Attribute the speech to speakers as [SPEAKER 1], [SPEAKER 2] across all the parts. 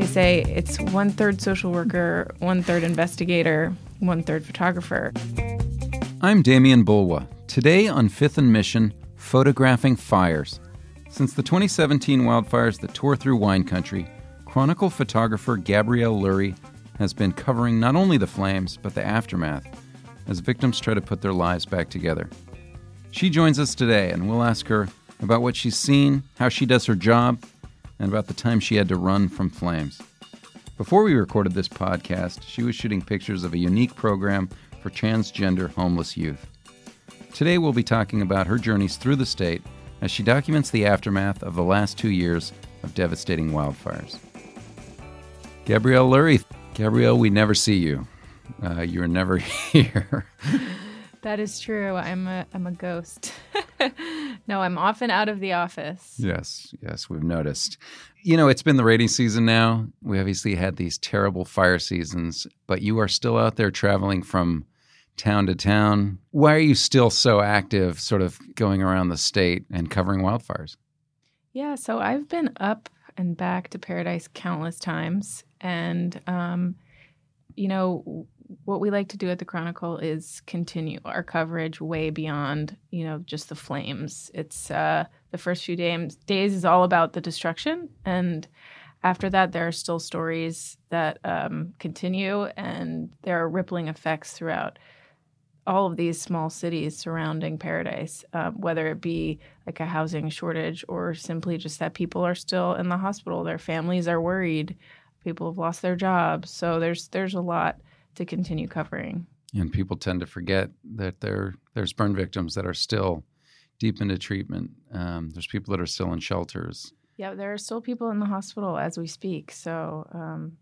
[SPEAKER 1] They say it's one third social worker, one third investigator, one third photographer.
[SPEAKER 2] I'm Demian Bulwa. Today on Fifth and Mission, photographing fires. Since the 2017 wildfires that tore through wine country, Chronicle photographer Gabrielle Lurie has been covering not only the flames, but the aftermath as victims try to put their lives back together. She joins us today, and we'll ask her about what she's seen, how she does her job, and about the time she had to run from flames. Before we recorded this podcast, she was shooting pictures of a unique program for transgender homeless youth. Today, we'll be talking about her journeys through the state as she documents the aftermath of the last two years of devastating wildfires. Gabrielle Lurie. Gabrielle, we never see you. Uh, you're never here.
[SPEAKER 1] That is true. I'm a I'm a ghost. no, I'm often out of the office.
[SPEAKER 2] Yes, yes, we've noticed. You know, it's been the rainy season now. We obviously had these terrible fire seasons, but you are still out there traveling from town to town. Why are you still so active, sort of going around the state and covering wildfires?
[SPEAKER 1] Yeah, so I've been up and back to Paradise countless times, and um, you know, what we like to do at the Chronicle is continue our coverage way beyond, you know, just the flames. It's uh, the first few days days is all about the destruction, and after that, there are still stories that um, continue, and there are rippling effects throughout all of these small cities surrounding Paradise, uh, whether it be like a housing shortage or simply just that people are still in the hospital, their families are worried, people have lost their jobs. So there's there's a lot to continue covering.
[SPEAKER 2] And people tend to forget that there there's burn victims that are still deep into treatment. Um, there's people that are still in shelters.
[SPEAKER 1] Yeah, there are still people in the hospital as we speak. So, um,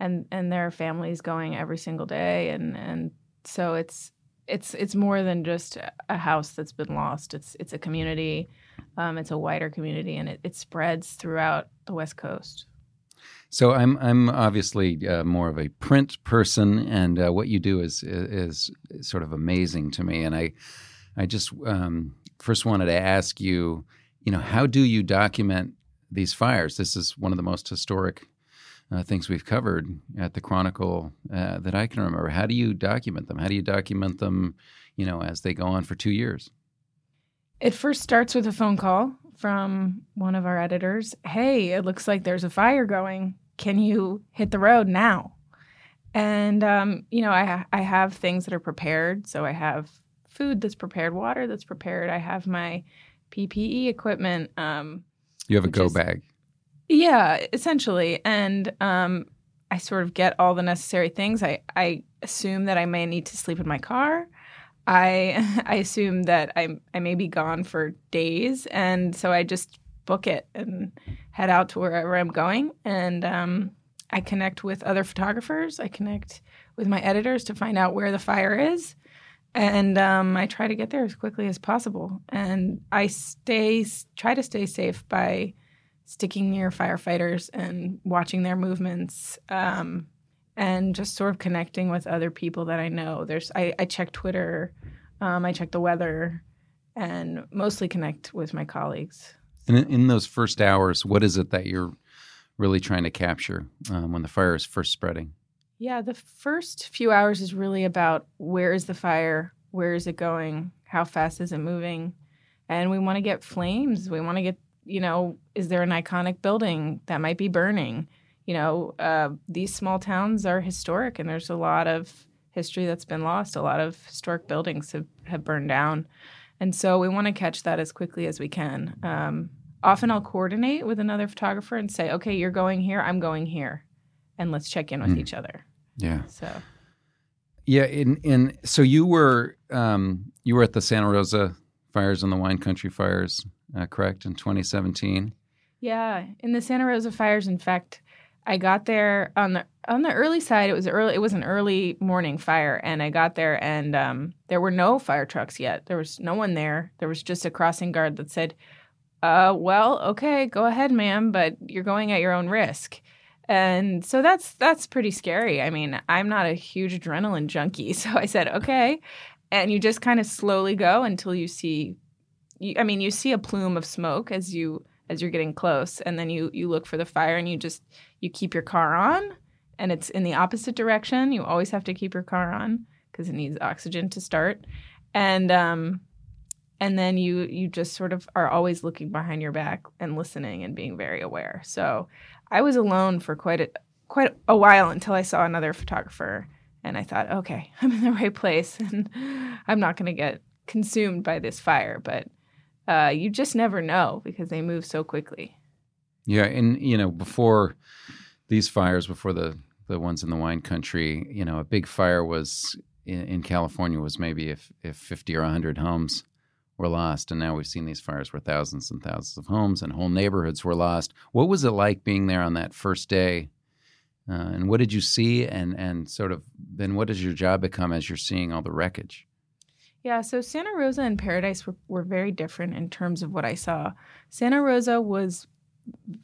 [SPEAKER 1] and and there are families going every single day, and and so it's it's it's more than just a house that's been lost. It's it's a community. Um, it's a wider community, and it, it spreads throughout the West Coast.
[SPEAKER 2] So I'm I'm obviously uh, more of a print person, and uh, what you do is, is, is sort of amazing to me. And I I just um, first wanted to ask you, you know, how do you document these fires? This is one of the most historic uh, things we've covered at the Chronicle uh, that I can remember. How do you document them? How do you document them, you know, as they go on for two years?
[SPEAKER 1] It first starts with a phone call from one of our editors. Hey, it looks like there's a fire going can you hit the road now? And um, you know, I I have things that are prepared. So I have food that's prepared, water that's prepared. I have my PPE equipment. Um,
[SPEAKER 2] you have a go is, bag.
[SPEAKER 1] Yeah, essentially, and um, I sort of get all the necessary things. I I assume that I may need to sleep in my car. I I assume that I I may be gone for days, and so I just book it and head out to wherever I'm going. And um, I connect with other photographers. I connect with my editors to find out where the fire is. And um, I try to get there as quickly as possible. And I stay, try to stay safe by sticking near firefighters and watching their movements um, and just sort of connecting with other people that I know. There's, I, I check Twitter, um, I check the weather, and mostly connect with my colleagues.
[SPEAKER 2] And in, in, those first hours, what is it that you're really trying to capture um, when the fire is first spreading?
[SPEAKER 1] Yeah, the first few hours is really about where is the fire, where is it going, how fast is it moving, and we want to get flames. We want to get, you know, is there an iconic building that might be burning? You know, uh, these small towns are historic, and there's a lot of history that's been lost. A lot of historic buildings have, have burned down. And so we want to catch that as quickly as we can. Um, often I'll coordinate with another photographer and say, okay, you're going here, I'm going here, and let's check in with mm. each other.
[SPEAKER 2] Yeah.
[SPEAKER 1] So.
[SPEAKER 2] Yeah, in in so you were um, you were at the Santa Rosa fires and the Wine Country fires, uh, correct, in 2017.
[SPEAKER 1] Yeah, in the Santa Rosa fires, in fact, I got there on the on the early side. It was early. It was an early morning fire, and I got there, and um, there were no fire trucks yet. There was no one there. There was just a crossing guard that said, uh, "Well, okay, go ahead, ma'am, but you're going at your own risk." And so that's that's pretty scary. I mean, I'm not a huge adrenaline junkie, so I said, "Okay." And you just kind of slowly go until you see you, I mean, you see a plume of smoke as you as you're getting close and then you you look for the fire and you just you keep your car on and it's in the opposite direction. You always have to keep your car on because it needs oxygen to start. And um and then you you just sort of are always looking behind your back and listening and being very aware. So i was alone for quite a quite a while until i saw another photographer and i thought okay i'm in the right place and i'm not going to get consumed by this fire. But uh, you just never know because they move so quickly.
[SPEAKER 2] Yeah, and you know, before these fires, before the the ones in the wine country, you know, a big fire was in, in California was maybe if if fifty or hundred homes were lost, and now we've seen these fires where thousands and thousands of homes and whole neighborhoods were lost. What was it like being there on that first day? Uh, and what did you see? And and sort of then what does your job become as you're seeing all the wreckage?
[SPEAKER 1] Yeah, so Santa Rosa and Paradise were, were very different in terms of what I saw. Santa Rosa was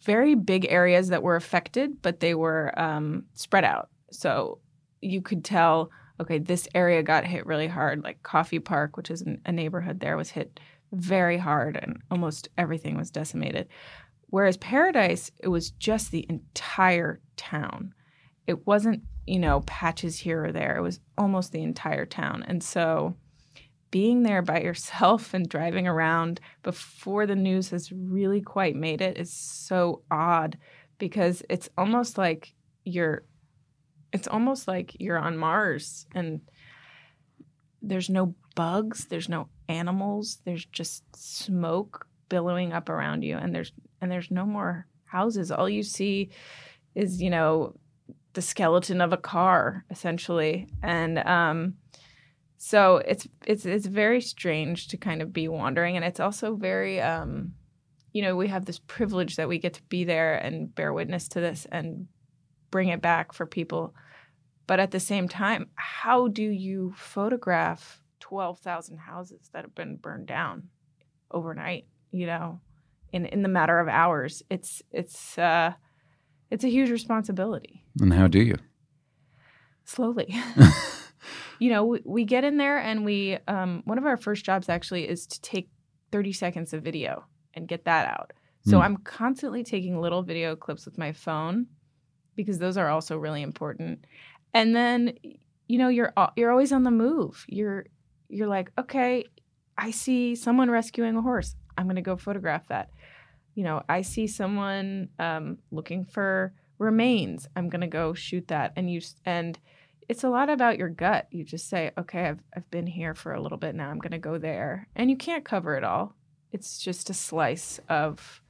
[SPEAKER 1] very big areas that were affected, but they were um, spread out. So you could tell, okay, this area got hit really hard. Like Coffey Park, which is a neighborhood there, was hit very hard, and almost everything was decimated. Whereas Paradise, it was just the entire town. It wasn't, you know, patches here or there. It was almost the entire town. And so being there by yourself and driving around before the news has really quite made it is so odd because it's almost like you're it's almost like you're on Mars and there's no bugs, there's no animals, there's just smoke billowing up around you and there's and there's no more houses. All you see is, you know, the skeleton of a car essentially. And um so it's it's it's very strange to kind of be wandering and it's also very um you know we have this privilege that we get to be there and bear witness to this and bring it back for people. But at the same time how do you photograph 12,000 houses that have been burned down overnight you know in in the matter of hours? It's it's uh it's a huge responsibility.
[SPEAKER 2] And how do you?
[SPEAKER 1] Slowly you know, we, we, get in there and we, um, one of our first jobs actually is to take 30 seconds of video and get that out. So mm. I'm constantly taking little video clips with my phone because those are also really important. And then, you know, you're you're always on the move. You're you're like, okay, I see someone rescuing a horse. I'm going to go photograph that. You know, I see someone um, looking for remains. I'm going to go shoot that. And you and it's a lot about your gut. You just say, okay, I've, I've been here for a little bit now. I'm going to go there. And you can't cover it all. It's just a slice of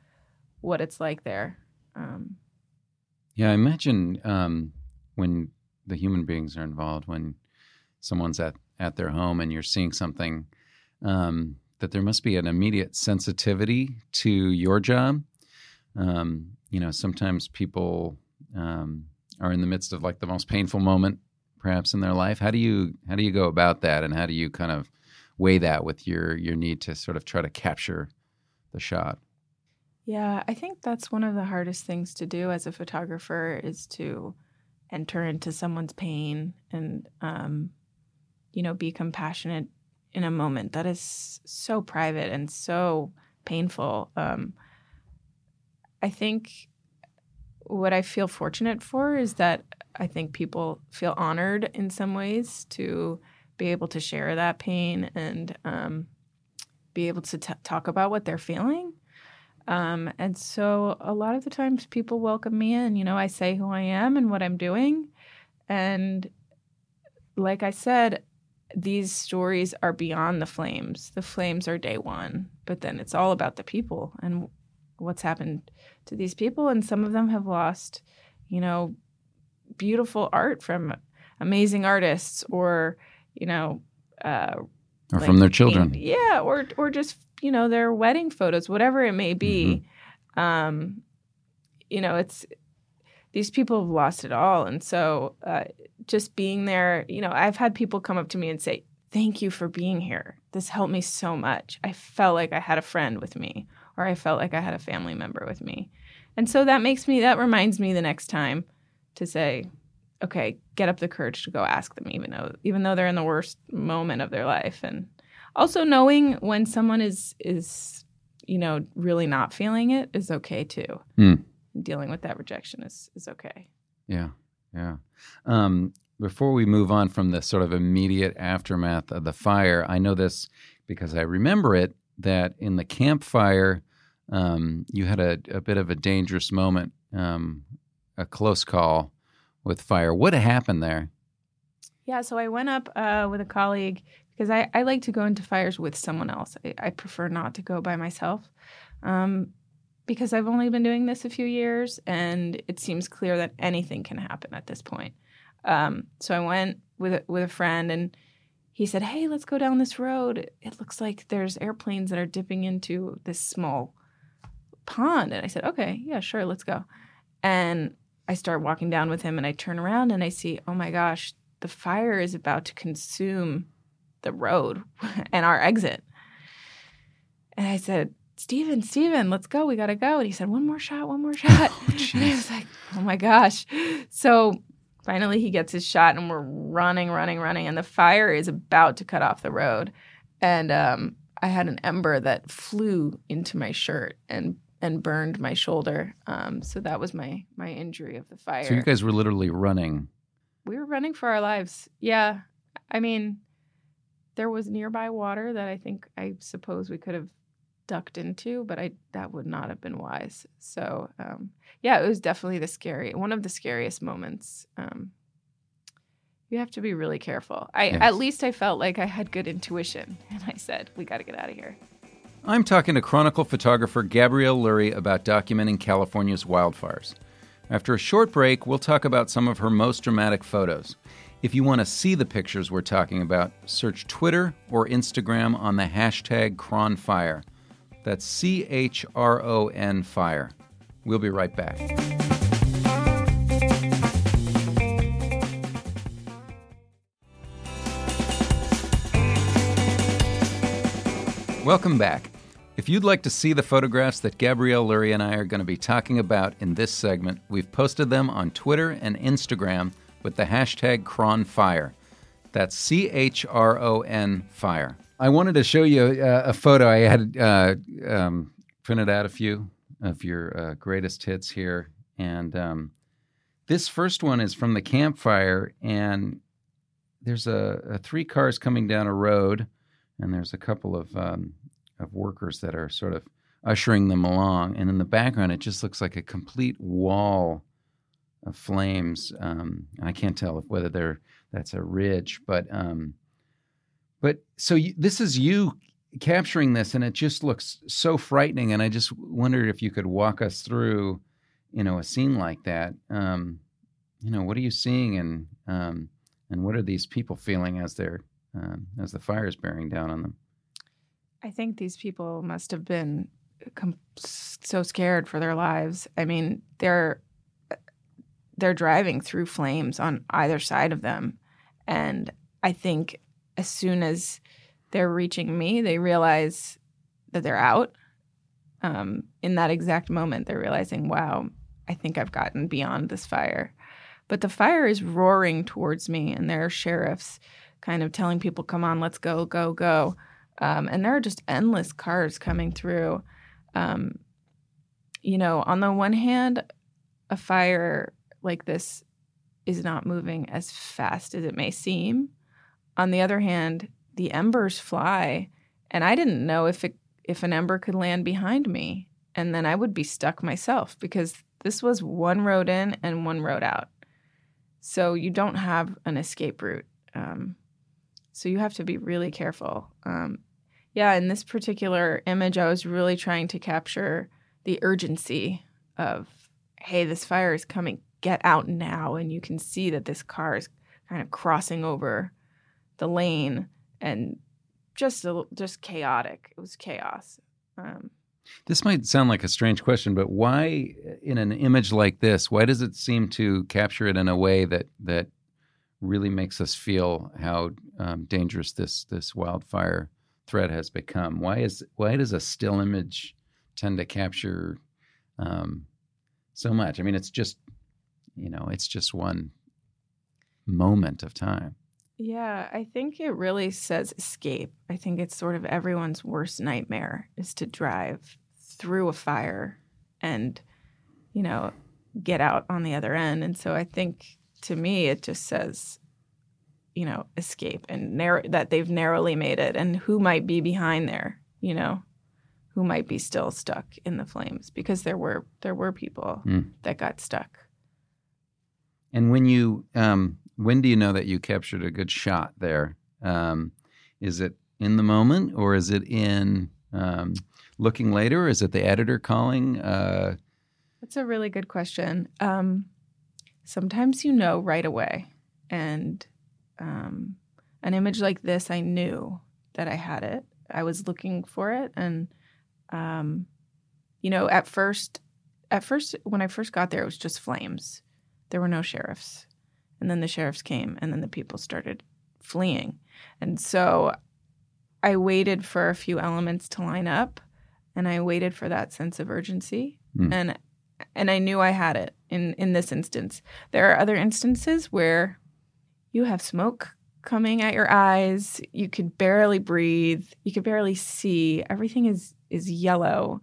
[SPEAKER 1] what it's like there. Um,
[SPEAKER 2] yeah, I imagine um, when the human beings are involved, when someone's at, at their home and you're seeing something, um, that there must be an immediate sensitivity to your job. Um, you know, sometimes people um, are in the midst of like the most painful moment perhaps in their life. How do you how do you go about that, and how do you kind of weigh that with your your need to sort of try to capture the shot?
[SPEAKER 1] Yeah, I think that's one of the hardest things to do as a photographer is to enter into someone's pain and um, you know be compassionate in a moment that is so private and so painful. Um, I think what I feel fortunate for is that I think people feel honored in some ways to be able to share that pain and um, be able to t- talk about what they're feeling. Um, and so a lot of the times people welcome me in. You know, I say who I am and what I'm doing. And like I said, these stories are beyond the flames. The flames are day one, but then it's all about the people and what's happened to these people. And some of them have lost, you know, beautiful art from amazing artists or you know uh,
[SPEAKER 2] or like from their children
[SPEAKER 1] yeah or or just you know their wedding photos whatever it may be mm-hmm. Um, you know, it's these people have lost it all, and so uh, just being there, you know, I've had people come up to me and say, "Thank you for being here. This helped me so much. I felt like I had a friend with me, or I felt like I had a family member with me." And so that makes me that reminds me the next time to say, okay, get up the courage to go ask them, even though even though they're in the worst moment of their life, and also knowing when someone is is you know really not feeling it is okay too.
[SPEAKER 2] Mm.
[SPEAKER 1] Dealing with that rejection is is okay.
[SPEAKER 2] Yeah, yeah. Um, before we move on from the sort of immediate aftermath of the fire, I know this because I remember it that in the Camp Fire, um, you had a, a, bit of a dangerous moment, um, a close call with fire. What happened there?
[SPEAKER 1] Yeah, so I went up uh, with a colleague because I, I like to go into fires with someone else. I, I prefer not to go by myself um, because I've only been doing this a few years and it seems clear that anything can happen at this point. Um, so I went with a, with a friend and he said, "Hey, let's go down this road. It looks like there's airplanes that are dipping into this small pond." And I said, "Okay, yeah, sure, let's go." And I start walking down with him and I turn around and I see, oh my gosh, the fire is about to consume the road and our exit. And I said, Steven, Steven, let's go. We got to go. And he said, one more shot, one more shot. Oh, and I was like, oh my gosh. So finally he gets his shot and we're running, running, running. And the fire is about to cut off the road. And um, I had an ember that flew into my shirt and and burned my shoulder. Um, so that was my my injury of the fire.
[SPEAKER 2] So you guys were literally running.
[SPEAKER 1] We were running for our lives. Yeah, I mean, there was nearby water that I think I suppose we could have ducked into, but I that would not have been wise. So um, yeah, it was definitely the scary one of the scariest moments. Um, you have to be really careful. I yes. at least I felt like I had good intuition, and I said, "We got to get out of here."
[SPEAKER 2] I'm talking to Chronicle photographer Gabrielle Lurie about documenting California's wildfires. After a short break, we'll talk about some of her most dramatic photos. If you want to see the pictures we're talking about, search Twitter or Instagram on the hashtag ChronFire. That's C H R O N Fire. We'll be right back. Welcome back. If you'd like to see the photographs that Gabrielle Lurie and I are going to be talking about in this segment, we've posted them on Twitter and Instagram with the hashtag ChronFire. That's C H R O N Fire. I wanted to show you uh, a photo. I had uh, um, printed out a few of your uh, greatest hits here. And um, this first one is from the Camp Fire, and there's a, a, three cars coming down a road, and there's a couple of um, of workers that are sort of ushering them along. And in the background, it just looks like a complete wall of flames. Um, I can't tell whether they're that's a ridge, but um, but so you, this is you capturing this, and it just looks so frightening. And I just wondered if you could walk us through, you know, a scene like that. Um, you know, what are you seeing, and um, and what are these people feeling as they're um, as the fire is bearing down on them?
[SPEAKER 1] I think these people must have been com- so scared for their lives. I mean, they're they're driving through flames on either side of them, and I think as soon as they're reaching me, they realize that they're out. Um, in that exact moment, they're realizing, "Wow, I think I've gotten beyond this fire." But the fire is roaring towards me, and there are sheriffs kind of telling people, "Come on, let's go, go, go." Um, and there are just endless cars coming through. Um, you know, on the one hand, a fire like this is not moving as fast as it may seem. On the other hand, the embers fly, and I didn't know if it if an ember could land behind me, and then I would be stuck myself because this was one road in and one road out. So you don't have an escape route. Um, so you have to be really careful. Um, yeah, in this particular image, I was really trying to capture the urgency of, hey, this fire is coming, get out now. And you can see that this car is kind of crossing over the lane and just a, just chaotic. It was chaos. Um,
[SPEAKER 2] This might sound like a strange question, but why, in an image like this, why does it seem to capture it in a way that that really makes us feel how um, dangerous this this wildfire threat has become? Why is why does a still image tend to capture um, so much? I mean, it's just you know, it's just one moment of time.
[SPEAKER 1] Yeah, I think it really says escape. I think it's sort of everyone's worst nightmare is to drive through a fire and, you know, get out on the other end. And so I think to me, it just says, you know, escape and narrow, that they've narrowly made it and who might be behind there, you know, who might be still stuck in the flames because there were there were people mm. that got stuck.
[SPEAKER 2] And when you um, when do you know that you captured a good shot there? Um, is it in the moment or is it in um, looking later? Is it the editor calling? Uh,
[SPEAKER 1] That's a really good question. Um, sometimes you know right away. And um, an image like this, I knew that I had it. I was looking for it. And, um, you know, at first, at first, when I first got there, it was just flames. There were no sheriffs. And then the sheriffs came, and then the people started fleeing. And so I waited for a few elements to line up, and I waited for that sense of urgency. Mm. And and I knew I had it in in this instance. There are other instances where you have smoke coming at your eyes, you could barely breathe, you could barely see. Everything is is yellow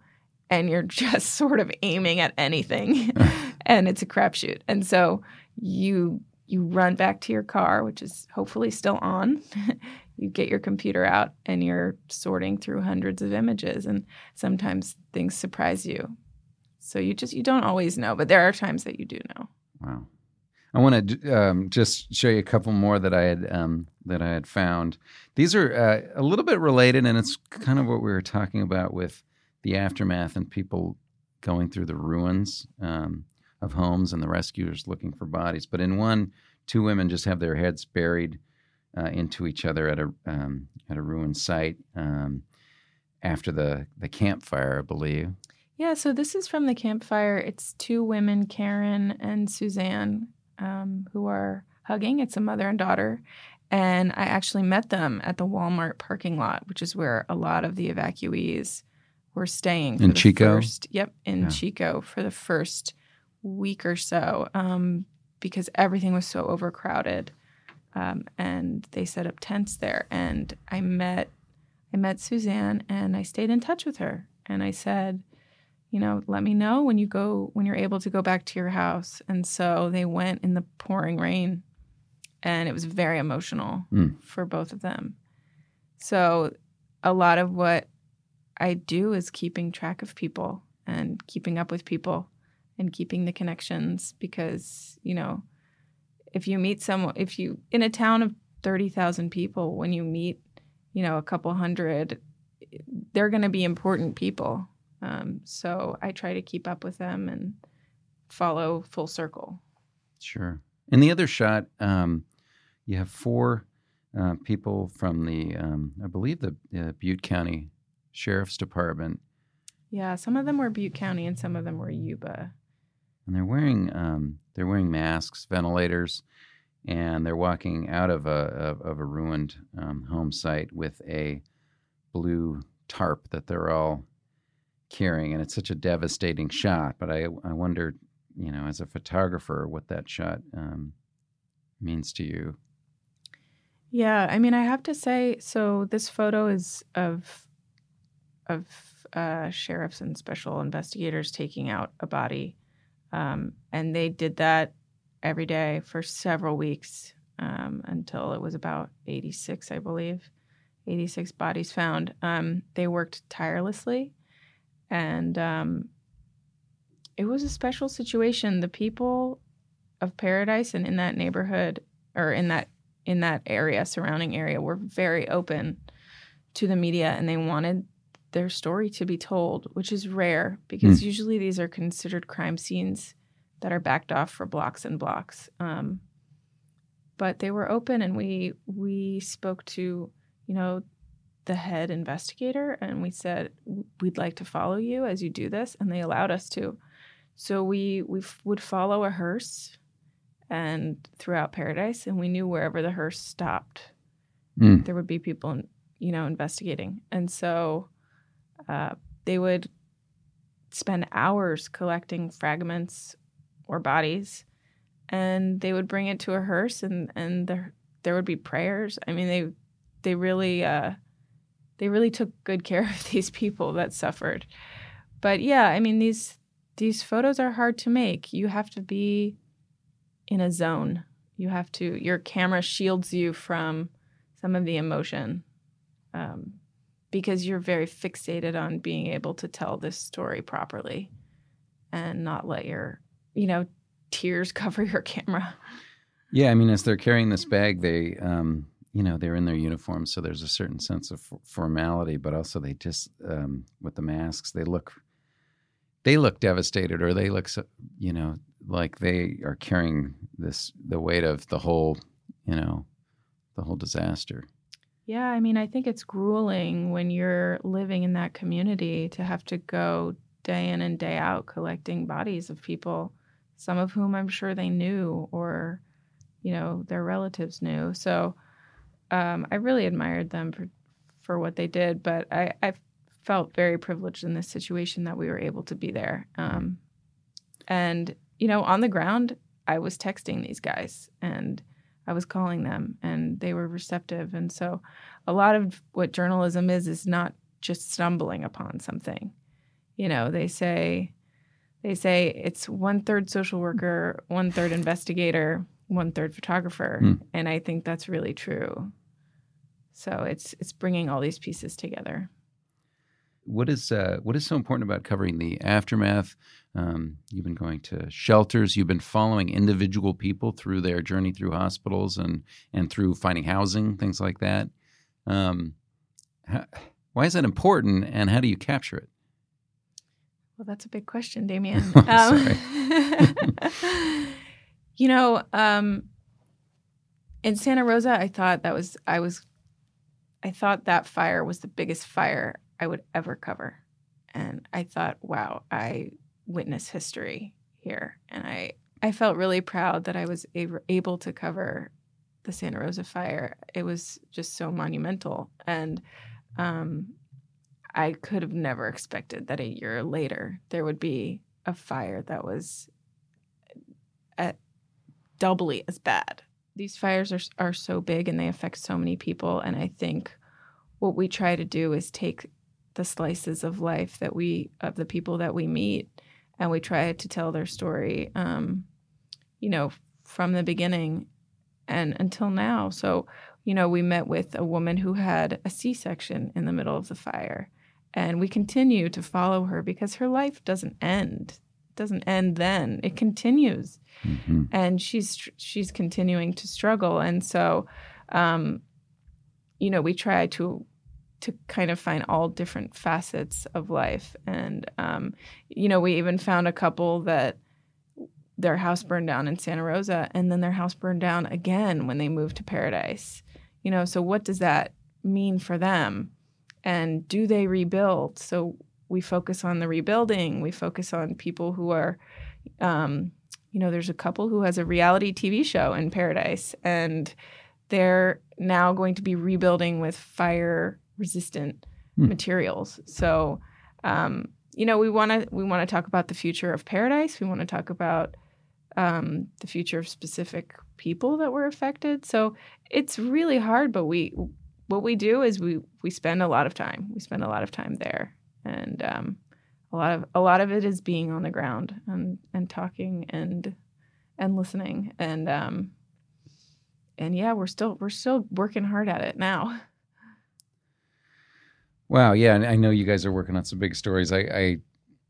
[SPEAKER 1] and you're just sort of aiming at anything and it's a crapshoot. And so you you run back to your car, which is hopefully still on. you get your computer out and you're sorting through hundreds of images and sometimes things surprise you. So you just you don't always know, but there are times that you do know.
[SPEAKER 2] Wow. I want to um, just show you a couple more that I had um, that I had found. These are uh, a little bit related, and it's kind of what we were talking about with the aftermath and people going through the ruins. Um, of homes and the rescuers looking for bodies. But in one, two women just have their heads buried uh, into each other at a um, at a ruined site um, after the the Camp Fire, I believe.
[SPEAKER 1] Yeah, so this is from the Camp Fire. It's two women, Karen and Suzanne, um, who are hugging. It's a mother and daughter. And I actually met them at the Walmart parking lot, which is where a lot of the evacuees were staying.
[SPEAKER 2] in Chico?
[SPEAKER 1] First, yep, in yeah. Chico for the first week or so um, because everything was so overcrowded. Um, and they set up tents there. And I met I met Suzanne and I stayed in touch with her. And I said, you know, let me know when you go when you're able to go back to your house. And so they went in the pouring rain, and it was very emotional mm. for both of them. So a lot of what I do is keeping track of people and keeping up with people and keeping the connections because you know if you meet someone if you in a town of 30,000 people when you meet you know a couple hundred they're going to be important people um, so i try to keep up with them and follow full circle.
[SPEAKER 2] Sure. In the other shot um, you have four uh, people from the um, i believe the uh, butte county sheriff's department.
[SPEAKER 1] Yeah some of them were butte county and some of them were yuba.
[SPEAKER 2] And they're wearing um, they're wearing masks, ventilators, and they're walking out of a of, of a ruined um, home site with a blue tarp that they're all carrying, and it's such a devastating shot. But I I wonder, you know, as a photographer, what that shot um, means to you.
[SPEAKER 1] Yeah, I mean, I have to say, so this photo is of of uh, sheriffs and special investigators taking out a body um, and they did that every day for several weeks um, until it was about 86, I believe. 86 bodies found. Um, they worked tirelessly, and um, it was a special situation. The people of Paradise and in that neighborhood or in that in that area, surrounding area, were very open to the media, and they wanted their story to be told, which is rare because mm. usually these are considered crime scenes that are backed off for blocks and blocks. Um, but they were open, and we we spoke to, you know, the head investigator and we said we'd like to follow you as you do this and they allowed us to. So we we f- would follow a hearse and throughout paradise and we knew wherever the hearse stopped
[SPEAKER 2] Mm.
[SPEAKER 1] there would be people you know investigating. And so uh, they would spend hours collecting fragments or bodies and they would bring it to a hearse and and there there would be prayers. I mean they they really uh they really took good care of these people that suffered. But yeah i mean these these photos are hard to make. You have to be in a zone. You have to your camera shields you from some of the emotion um, because you're very fixated on being able to tell this story properly and not let your you know tears cover your camera.
[SPEAKER 2] Yeah, I mean, as they're carrying this bag, they, um, you know, they're in their uniforms, so there's a certain sense of f- formality, but also they just, um, with the masks, they look, they look devastated, or they look, so, you know, like they are carrying this the weight of the whole, you know, the whole disaster.
[SPEAKER 1] Yeah, I mean, I think it's grueling when you're living in that community to have to go day in and day out collecting bodies of people, some of whom I'm sure they knew or, you know, their relatives knew. So um, I really admired them for, for what they did, but I, I felt very privileged in this situation that we were able to be there. Um, and, you know, on the ground, I was texting these guys and I was calling them and they were receptive. And so a lot of what journalism is is not just stumbling upon something. You know, they say they say it's one third social worker, one third investigator, one third photographer,
[SPEAKER 2] Hmm.
[SPEAKER 1] and I think that's really true. So it's it's bringing all these pieces together.
[SPEAKER 2] What is uh, what is so important about covering the aftermath? Um, you've been going to shelters. You've been following individual people through their journey through hospitals and and through finding housing, things like that. Um, how, why is that important, and how do you capture it?
[SPEAKER 1] Well, that's a big question, Demian.
[SPEAKER 2] Sorry.
[SPEAKER 1] you know, um, in Santa Rosa, I thought that was I was, I thought that fire was the biggest fire I would ever cover, and I thought, wow, I witnessed history here, and I I felt really proud that I was able to cover the Santa Rosa fire. It was just so monumental, and um, I could have never expected that a year later there would be a fire that was uh doubly as bad. These fires are are so big and they affect so many people, and I think what we try to do is take the slices of life that we of the people that we meet, and we try to tell their story, um, you know, from the beginning and until now. So, you know, we met with a woman who had a C section in the middle of the fire and we continue to follow her because her life doesn't end doesn't end then. It continues.
[SPEAKER 2] Hmm
[SPEAKER 1] and she's she's continuing to struggle. And so um you know we try to to kind of find all different facets of life. And um you know we even found a couple that their house burned down in Santa Rosa and then their house burned down again when they moved to Paradise. You know so what does that mean for them? And do they rebuild? So we focus on the rebuilding. We focus on people who are um, you know there's a couple who has a reality tv show in paradise and they're now going to be rebuilding with fire resistant
[SPEAKER 2] Hmm.
[SPEAKER 1] materials. So um, you know we want to we want to talk about the future of paradise. We want to talk about um, the future of specific people that were affected. So it's really hard but we what we do is we we spend a lot of time. We spend a lot of time there, and um, a lot of a lot of it is being on the ground and and talking and and listening and um, and yeah, we're still we're still working hard at it now.
[SPEAKER 2] Wow, yeah, and I know you guys are working on some big stories. I I,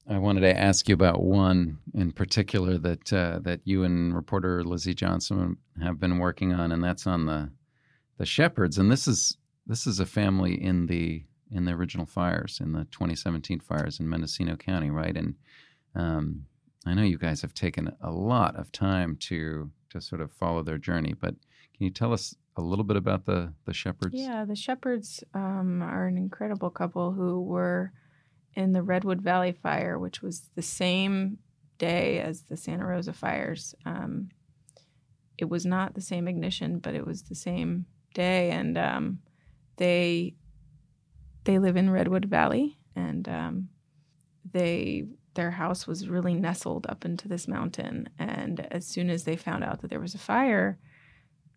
[SPEAKER 2] I wanted to ask you about one in particular that uh, that you and reporter Lizzie Johnson have been working on, and that's on the the shepherds. And this is this is a family in the in the original fires in the 2017 fires in Mendocino County, right? And um, I know you guys have taken a lot of time to to sort of follow their journey, but Can you tell us a little bit about the the Shepherds?
[SPEAKER 1] Yeah, the Shepherds um, are an incredible couple who were in the Redwood Valley fire, which was the same day as the Santa Rosa fires. Um, it was not the same ignition, but it was the same day, and um, they they live in Redwood Valley, and um, they their house was really nestled up into this mountain. And as soon as they found out that there was a fire,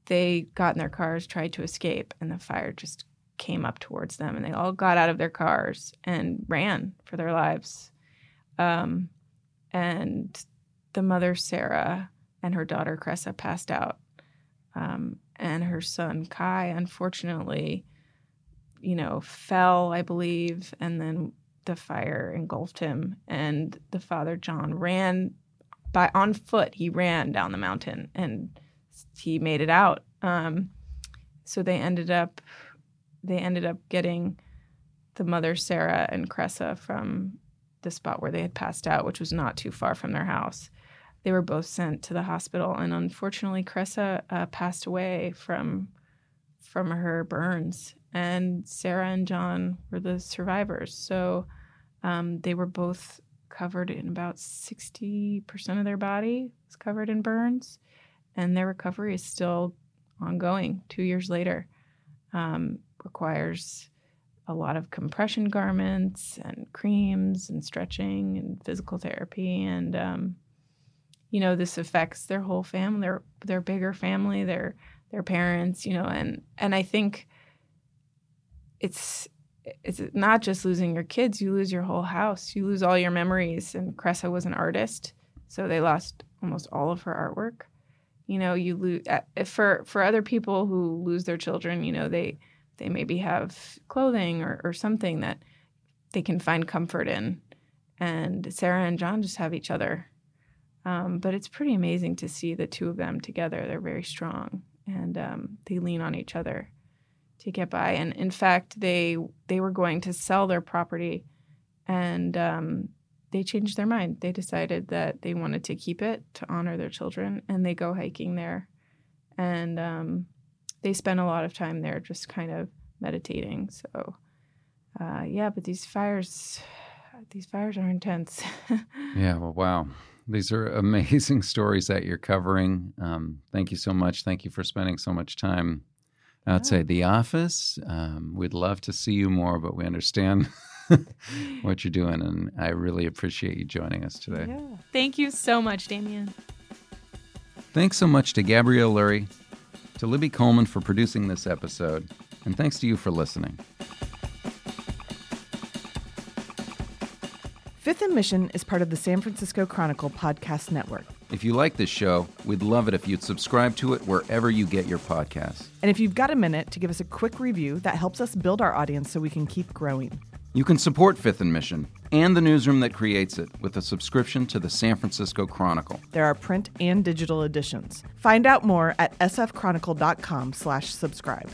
[SPEAKER 1] they got in their cars, tried to escape, and the fire just came up towards them, and they all got out of their cars and ran for their lives. Um, and the mother Sarah and her daughter Kressa passed out, um, and her son Kai, unfortunately, you know, fell, I believe, and then the fire engulfed him. And the father John ran by on foot. He ran down the mountain, and he made it out. Um, so they ended up they ended up getting the mother Sarah and Kressa from the spot where they had passed out, which was not too far from their house. They were both sent to the hospital, and unfortunately, Kressa uh, passed away from from her burns, and Sarah and John were the survivors. So um, they were both covered in about 60% of their body was covered in burns, and their recovery is still ongoing two years later. Um, requires a lot of compression garments and creams and stretching and physical therapy and um, you know this affects their whole family their their bigger family their their parents you know and and I think it's it's not just losing your kids you lose your whole house you lose all your memories and Kressa was an artist so they lost almost all of her artwork you know you lose for for other people who lose their children you know they they maybe have clothing or, or something that they can find comfort in. And Sarah and John just have each other. Um, but it's pretty amazing to see the two of them together. They're very strong and um, they lean on each other to get by. And in fact, they they were going to sell their property, and um, they changed their mind. They decided that they wanted to keep it to honor their children, and they go hiking there. And um, they spend a lot of time there just kind of meditating. So, uh, yeah, but these fires, these fires are intense.
[SPEAKER 2] yeah, well, wow. These are amazing stories that you're covering. Um, thank you so much. Thank you for spending so much time outside yeah. the office. Um, we'd love to see you more, but we understand what you're doing, and I really appreciate you joining us today.
[SPEAKER 1] Yeah. Thank you so much, Demian.
[SPEAKER 2] Thanks so much to Gabrielle Lurie to Libby Coleman for producing this episode, and thanks to you for listening.
[SPEAKER 3] Fifth and Mission is part of the San Francisco Chronicle podcast network.
[SPEAKER 2] If you like this show, we'd love it if you'd subscribe to it wherever you get your podcasts.
[SPEAKER 3] And if you've got a minute to give us a quick review, that helps us build our audience so we can keep growing.
[SPEAKER 2] You can support Fifth and Mission and the newsroom that creates it with a subscription to the San Francisco Chronicle.
[SPEAKER 3] There are print and digital editions. Find out more at sfchronicle.com/subscribe.